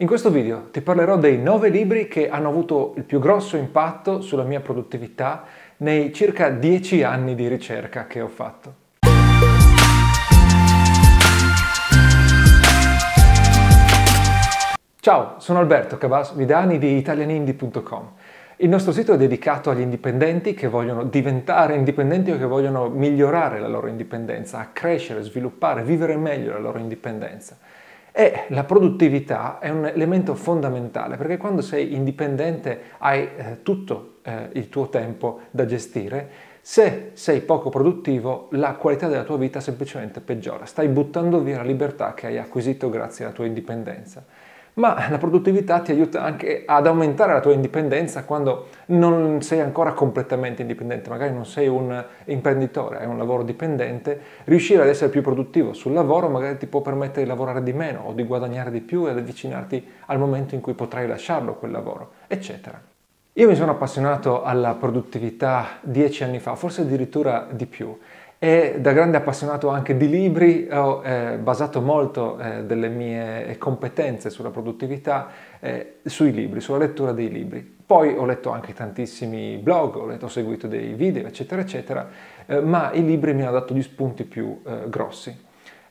In questo video ti parlerò dei 9 libri che hanno avuto il più grosso impatto sulla mia produttività nei circa 10 anni di ricerca che ho fatto. Ciao, sono Alberto Cabas Vidani di italianindie.com. Il nostro sito è dedicato agli indipendenti che vogliono diventare indipendenti o che vogliono migliorare la loro indipendenza, crescere, sviluppare, vivere meglio la loro indipendenza. E la produttività è un elemento fondamentale perché quando sei indipendente hai eh, tutto eh, il tuo tempo da gestire. Se sei poco produttivo, la qualità della tua vita semplicemente peggiora. Stai buttando via la libertà che hai acquisito grazie alla tua indipendenza ma la produttività ti aiuta anche ad aumentare la tua indipendenza quando non sei ancora completamente indipendente, magari non sei un imprenditore, hai un lavoro dipendente, riuscire ad essere più produttivo sul lavoro magari ti può permettere di lavorare di meno o di guadagnare di più ed avvicinarti al momento in cui potrai lasciarlo quel lavoro, eccetera. Io mi sono appassionato alla produttività dieci anni fa, forse addirittura di più e da grande appassionato anche di libri ho eh, basato molto eh, delle mie competenze sulla produttività eh, sui libri, sulla lettura dei libri. Poi ho letto anche tantissimi blog, ho, letto, ho seguito dei video, eccetera, eccetera, eh, ma i libri mi hanno dato gli spunti più eh, grossi.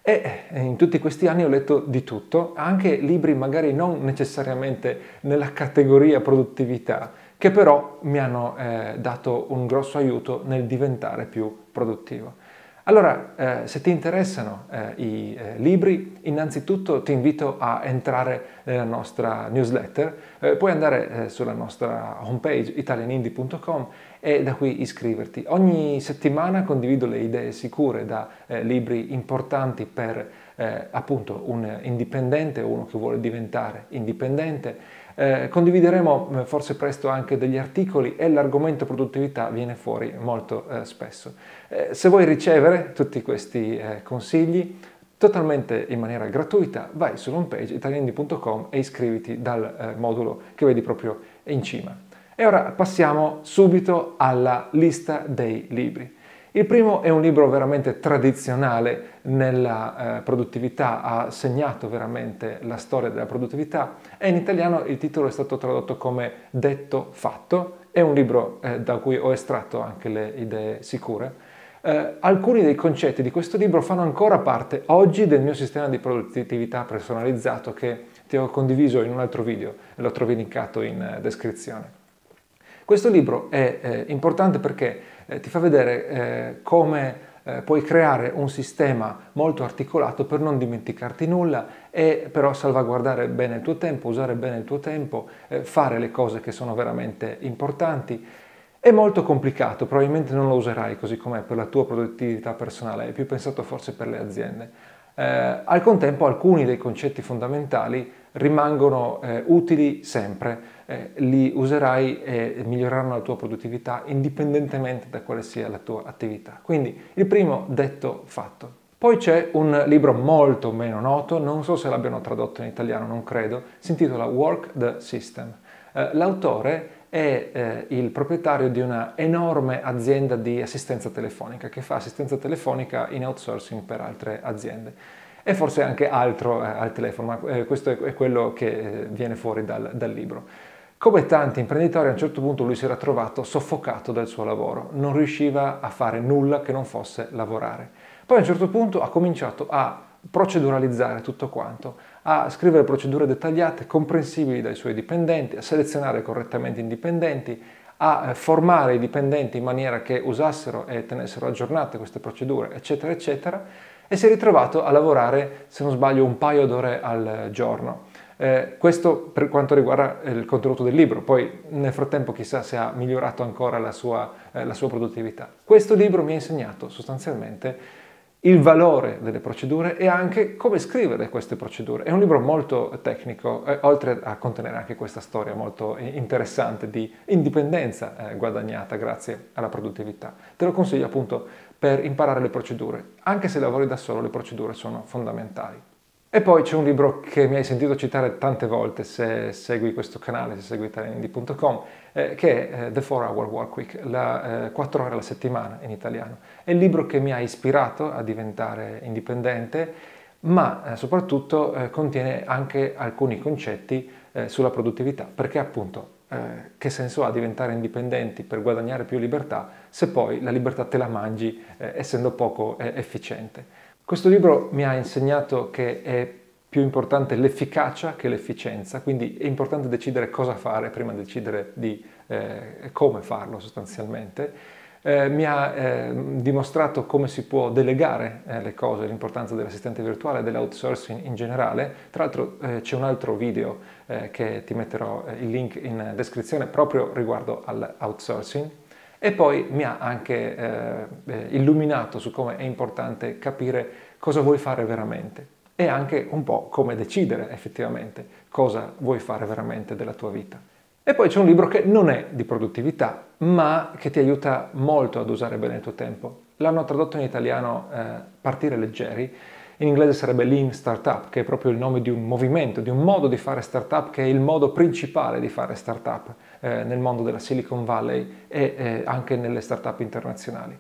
E eh, in tutti questi anni ho letto di tutto, anche libri magari non necessariamente nella categoria produttività, che però mi hanno dato un grosso aiuto nel diventare più produttivo. Allora, eh, se ti interessano eh, i eh, libri, innanzitutto ti invito a entrare nella nostra newsletter, eh, puoi andare eh, sulla nostra homepage italianindie.com e da qui iscriverti. Ogni settimana condivido le idee sicure da eh, libri importanti per appunto un indipendente o uno che vuole diventare indipendente eh, condivideremo eh, forse presto anche degli articoli e l'argomento produttività viene fuori molto eh, spesso. Eh, se vuoi ricevere tutti questi eh, consigli totalmente in maniera gratuita, vai sull'home page italiandi.com e iscriviti dal modulo che vedi proprio in cima. E ora passiamo subito alla lista dei libri. Il primo è un libro veramente tradizionale nella eh, produttività, ha segnato veramente la storia della produttività e in italiano il titolo è stato tradotto come Detto Fatto, è un libro eh, da cui ho estratto anche le idee sicure. Eh, alcuni dei concetti di questo libro fanno ancora parte oggi del mio sistema di produttività personalizzato che ti ho condiviso in un altro video e lo trovi linkato in eh, descrizione. Questo libro è eh, importante perché eh, ti fa vedere eh, come eh, puoi creare un sistema molto articolato per non dimenticarti nulla e però salvaguardare bene il tuo tempo, usare bene il tuo tempo, eh, fare le cose che sono veramente importanti. È molto complicato, probabilmente non lo userai così com'è per la tua produttività personale, è più pensato forse per le aziende. Eh, al contempo alcuni dei concetti fondamentali rimangono eh, utili sempre, eh, li userai e miglioreranno la tua produttività indipendentemente da quale sia la tua attività. Quindi il primo detto fatto. Poi c'è un libro molto meno noto, non so se l'abbiano tradotto in italiano, non credo, si intitola Work the System. Eh, l'autore è eh, il proprietario di una enorme azienda di assistenza telefonica che fa assistenza telefonica in outsourcing per altre aziende e forse anche altro eh, al telefono, ma eh, questo è, quello che eh, viene fuori dal, dal libro. Come tanti imprenditori a un certo punto lui si era trovato soffocato dal suo lavoro, non riusciva a fare nulla che non fosse lavorare. Poi a un certo punto ha cominciato a proceduralizzare tutto quanto, a scrivere procedure dettagliate, comprensibili dai suoi dipendenti, a selezionare correttamente i dipendenti, a eh, formare i dipendenti in maniera che usassero e tenessero aggiornate queste procedure, eccetera, eccetera, e si è ritrovato a lavorare, se non sbaglio, un paio d'ore al giorno. Eh, questo per quanto riguarda il contenuto del libro, poi nel frattempo chissà se ha migliorato ancora la sua, eh, la sua produttività. Questo libro mi ha insegnato sostanzialmente il valore delle procedure e anche come scrivere queste procedure. È un libro molto tecnico, eh, oltre a contenere anche questa storia molto interessante di indipendenza eh, guadagnata grazie alla produttività. Te lo consiglio appunto per imparare le procedure. Anche se lavori da solo, le procedure sono fondamentali. E poi c'è un libro che mi hai sentito citare tante volte se segui questo canale, se segui italianindi.com, eh, che è eh, The 4 Hour Work Week, la eh, 4 ore alla settimana in italiano. È il libro che mi ha ispirato a diventare indipendente ma eh, soprattutto eh, contiene anche alcuni concetti eh, sulla produttività, perché appunto eh, che senso ha diventare indipendenti per guadagnare più libertà se poi la libertà te la mangi eh, essendo poco eh, efficiente. Questo libro mi ha insegnato che è più importante l'efficacia che l'efficienza, quindi è importante decidere cosa fare prima di decidere di come farlo sostanzialmente eh, mi ha eh, dimostrato come si può delegare eh, le cose, l'importanza dell'assistente virtuale e dell'outsourcing in generale. Tra l'altro eh, c'è un altro video eh, che ti metterò eh, il link in descrizione proprio riguardo all'outsourcing. E poi mi ha anche illuminato su come è importante capire cosa vuoi fare veramente e anche un po' come decidere effettivamente cosa vuoi fare veramente della tua vita. E poi c'è un libro che non è di produttività, ma che ti aiuta molto ad usare bene il tuo tempo. L'hanno tradotto in italiano eh, Partire leggeri, in inglese sarebbe Lean Startup, che è proprio il nome di un movimento, di un modo di fare startup che è il modo principale di fare startup eh, nel mondo della Silicon Valley e eh, anche nelle startup internazionali.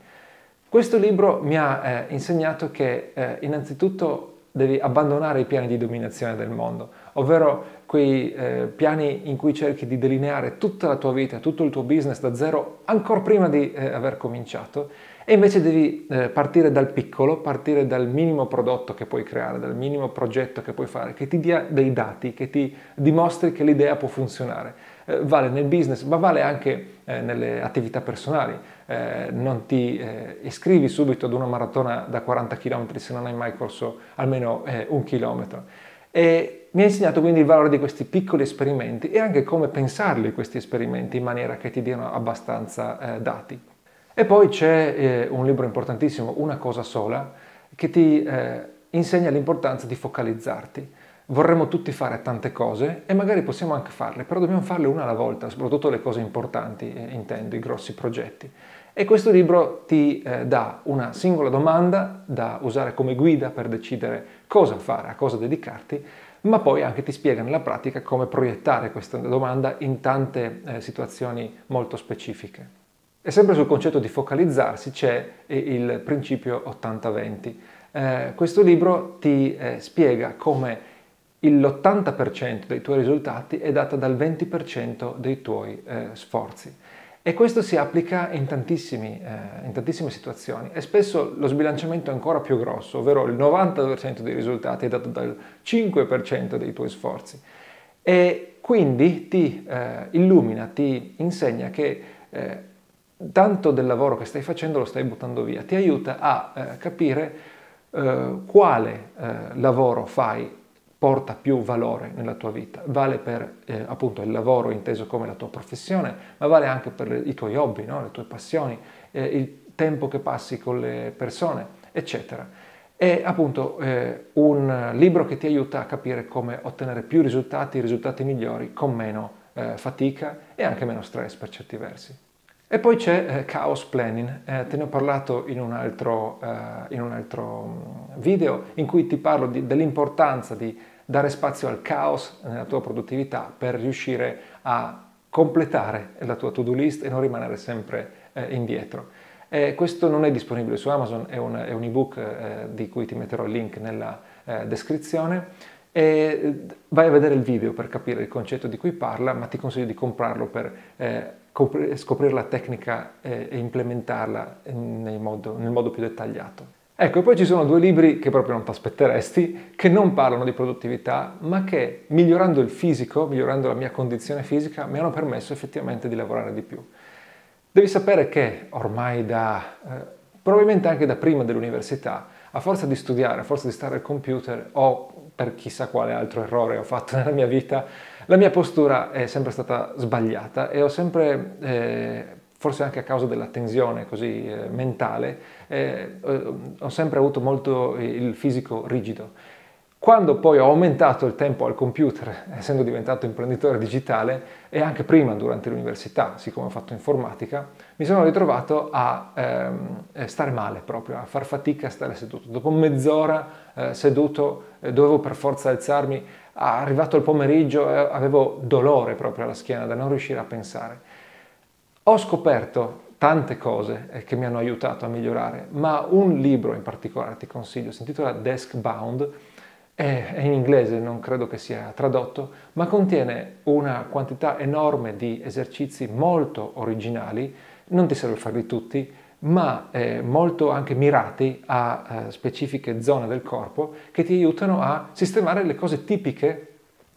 Questo libro mi ha eh, insegnato che eh, innanzitutto devi abbandonare i piani di dominazione del mondo, ovvero quei eh, piani in cui cerchi di delineare tutta la tua vita, tutto il tuo business da zero ancora prima di eh, aver cominciato e invece devi eh, partire dal piccolo, partire dal minimo prodotto che puoi creare, dal minimo progetto che puoi fare, che ti dia dei dati, che ti dimostri che l'idea può funzionare. Eh, vale nel business, ma vale anche eh, nelle attività personali. Eh, non ti iscrivi subito ad una maratona da 40 km se non hai mai corso almeno un chilometro. E mi ha insegnato quindi il valore di questi piccoli esperimenti e anche come pensarli questi esperimenti in maniera che ti diano abbastanza eh, dati. E poi c'è eh, un libro importantissimo, Una cosa sola, che ti eh, insegna l'importanza di focalizzarti. Vorremmo tutti fare tante cose e magari possiamo anche farle, però dobbiamo farle una alla volta, soprattutto le cose importanti, eh, intendo, i grossi progetti. E questo libro ti eh, dà una singola domanda da usare come guida per decidere cosa fare, a cosa dedicarti, ma poi anche ti spiega nella pratica come proiettare questa domanda in tante eh, situazioni molto specifiche. E sempre sul concetto di focalizzarsi c'è il principio 80-20. Eh, questo libro ti eh, spiega come l'80% dei tuoi risultati è data dal 20% dei tuoi eh, sforzi. E questo si applica in, eh, in, tantissime situazioni e spesso lo sbilanciamento è ancora più grosso, ovvero il 90% dei risultati è dato dal 5% dei tuoi sforzi. E quindi ti eh, illumina, ti insegna che eh, tanto del lavoro che stai facendo lo stai buttando via, ti aiuta a eh, capire eh, quale eh, lavoro fai porta più valore nella tua vita. Vale per eh, appunto il lavoro inteso come la tua professione, ma vale anche per i tuoi hobby, no? le tue passioni, eh, il tempo che passi con le persone, eccetera. È appunto eh, un libro che ti aiuta a capire come ottenere più risultati, risultati migliori, con meno fatica e anche meno stress per certi versi. E poi c'è eh, Chaos Planning, eh, te ne ho parlato in un altro, eh, in un altro mm, video in cui ti parlo di, dell'importanza di dare spazio al caos nella tua produttività per riuscire a completare la tua to-do list e non rimanere sempre eh, indietro. Eh, questo non è disponibile su Amazon, è un, è un ebook eh, di cui ti metterò il link nella descrizione e vai a vedere il video per capire il concetto di cui parla, ma ti consiglio di comprarlo per scoprire la tecnica e implementarla nel modo, nel modo più dettagliato. Ecco, e poi ci sono due libri che proprio non ti aspetteresti, che non parlano di produttività, ma che migliorando il fisico, migliorando la mia condizione fisica, mi hanno permesso effettivamente di lavorare di più. Devi sapere che ormai da, eh, probabilmente anche da prima dell'università, a forza di studiare, a forza di stare al computer o per chissà quale altro errore ho fatto nella mia vita, la mia postura è sempre stata sbagliata e ho sempre, eh, forse anche a causa della tensione così eh, mentale, eh, ho sempre avuto molto il fisico rigido. Quando poi ho aumentato il tempo al computer, essendo diventato imprenditore digitale, e anche prima durante l'università, siccome ho fatto informatica, mi sono ritrovato a ehm, stare male proprio, a far fatica a stare seduto. Dopo mezz'ora eh, seduto eh, dovevo per forza alzarmi, arrivato il pomeriggio eh, avevo dolore proprio alla schiena da non riuscire a pensare. Ho scoperto tante cose eh, che mi hanno aiutato a migliorare, ma un libro in particolare ti consiglio, si intitola Desk Bound è, in inglese, non credo che sia tradotto, ma contiene una quantità enorme di esercizi molto originali, non ti serve farli tutti, ma eh, molto anche mirati a eh, specifiche zone del corpo che ti aiutano a sistemare le cose tipiche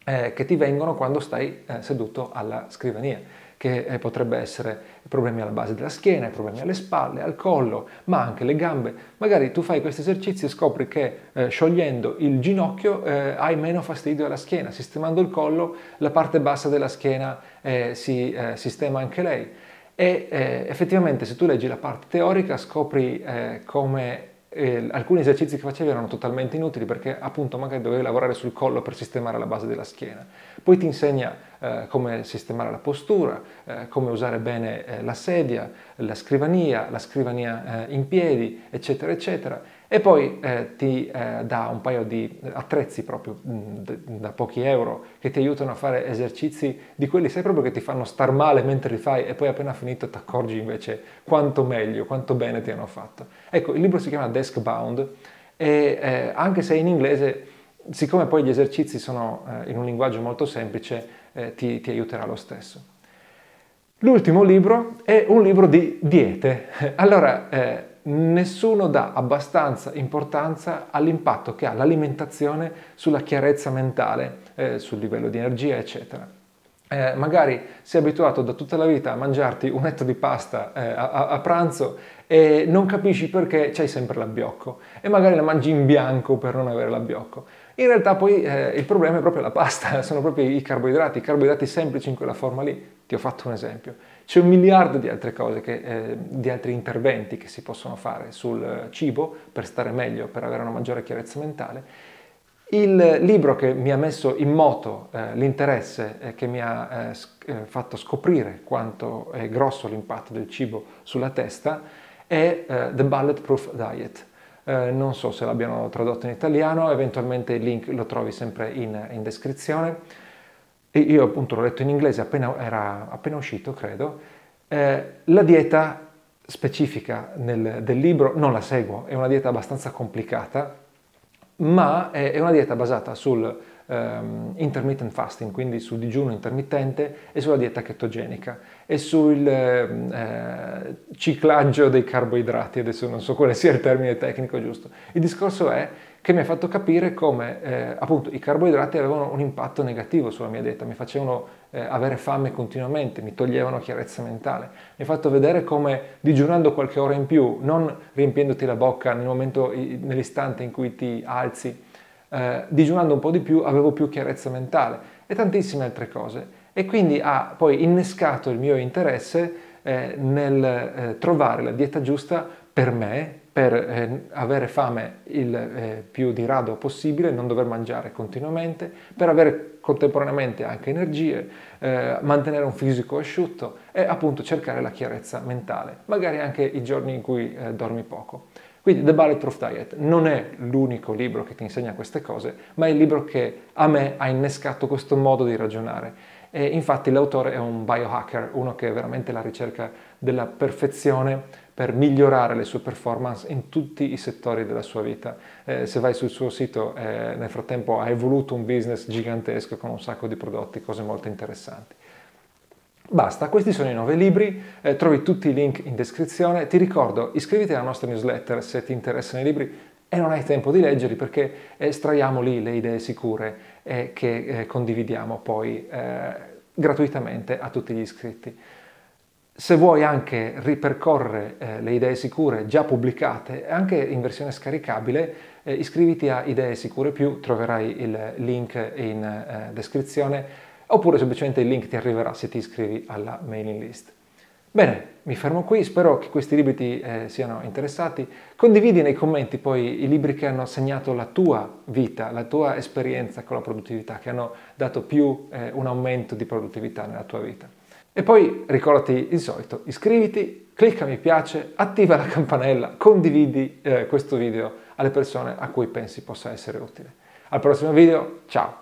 eh, che ti vengono quando stai eh, seduto alla scrivania che eh, potrebbe essere problemi alla base della schiena, problemi alle spalle, al collo, ma anche le gambe. Magari tu fai questi esercizi e scopri che eh, sciogliendo il ginocchio hai meno fastidio alla schiena, sistemando il collo la parte bassa della schiena si sistema anche lei. E eh, effettivamente se tu leggi la parte teorica scopri come eh, alcuni esercizi che facevi erano totalmente inutili perché appunto magari dovevi lavorare sul collo per sistemare la base della schiena. Poi ti insegna eh, come sistemare la postura, eh, come usare bene eh, la sedia, la scrivania, la scrivania eh, in piedi, eccetera, eccetera e poi eh, ti eh, dà un paio di attrezzi proprio mh, mm, da pochi euro che ti aiutano a fare esercizi di quelli, sai proprio che ti fanno star male mentre li fai e poi appena finito ti accorgi invece quanto meglio, quanto bene ti hanno fatto. Ecco, il libro si chiama Desk Bound e eh, anche se è in inglese, siccome poi gli esercizi sono eh, in un linguaggio molto semplice, eh, ti, ti aiuterà lo stesso. L'ultimo libro è un libro di diete. Allora, eh, nessuno dà abbastanza importanza all'impatto che ha l'alimentazione sulla chiarezza mentale, eh, sul livello di energia, eccetera. Eh, magari sei abituato da tutta la vita a mangiarti un etto di pasta eh, a, a, pranzo e non capisci perché c'hai sempre l'abbiocco e magari la mangi in bianco per non avere l'abbiocco. In realtà poi eh, il problema è proprio la pasta, sono proprio i carboidrati, i carboidrati semplici in quella forma lì. Ti ho fatto un esempio. C'è un miliardo di altre cose, che, eh, di altri interventi che si possono fare sul cibo per stare meglio, per avere una maggiore chiarezza mentale. Il libro che mi ha messo in moto eh, l'interesse e che mi ha eh, eh fatto scoprire quanto è grosso l'impatto del cibo sulla testa è eh, The Bulletproof Diet. Eh, non so se l'abbiano tradotto in italiano, eventualmente il link lo trovi sempre in, in descrizione. E io appunto l'ho letto in inglese appena, era appena uscito, credo. Eh, la dieta specifica nel, del libro non la seguo, è una dieta abbastanza complicata, ma è, è una dieta basata sul um, intermittent fasting, quindi sul digiuno intermittente e sulla dieta chetogenica e sul eh, ciclaggio dei carboidrati, adesso non so quale sia il termine tecnico giusto. Il discorso è che mi ha fatto capire come eh, appunto i carboidrati avevano un impatto negativo sulla mia dieta, mi facevano eh, avere fame continuamente, mi toglievano chiarezza mentale, mi ha fatto vedere come digiunando qualche ora in più, non riempiendoti la bocca nel momento, nell'istante in cui ti alzi, eh, digiunando un po' di più avevo più chiarezza mentale e tantissime altre cose. E quindi ha poi innescato il mio interesse eh, nel eh, trovare la dieta giusta per me, per eh, avere fame il eh, più di rado possibile, non dover mangiare continuamente, per avere contemporaneamente anche energie, eh, mantenere un fisico asciutto e appunto cercare la chiarezza mentale, magari anche i giorni in cui dormi poco. Quindi The Bulletproof Diet non è l'unico libro che ti insegna queste cose, ma è il libro che a me ha innescato questo modo di ragionare. E infatti l'autore è un biohacker, uno che è veramente alla ricerca della perfezione per migliorare le sue performance in tutti i settori della sua vita. Eh, se vai sul suo sito, eh, nel frattempo ha evoluto un business gigantesco con un sacco di prodotti, cose molto interessanti. Basta, questi sono i nove libri, eh, trovi tutti i link in descrizione. Ti ricordo, iscriviti alla nostra newsletter se ti interessano i libri e non hai tempo di leggerli perché estraiamo lì le idee sicure eh, che eh, condividiamo poi eh, gratuitamente a tutti gli iscritti. Se vuoi anche ripercorrere eh, le idee sicure già pubblicate, anche in versione scaricabile, eh, iscriviti a Idee Sicure Più, troverai il link in eh, descrizione, oppure semplicemente il link ti arriverà se ti iscrivi alla mailing list. Bene, mi fermo qui, spero che questi libri ti eh, siano interessati. Condividi nei commenti poi i libri che hanno segnato la tua vita, la tua esperienza con la produttività, che hanno dato più eh, un aumento di produttività nella tua vita. E poi ricordati il solito, iscriviti, clicca mi piace, attiva la campanella, condividi eh, questo video alle persone a cui pensi possa essere utile. Al prossimo video, ciao!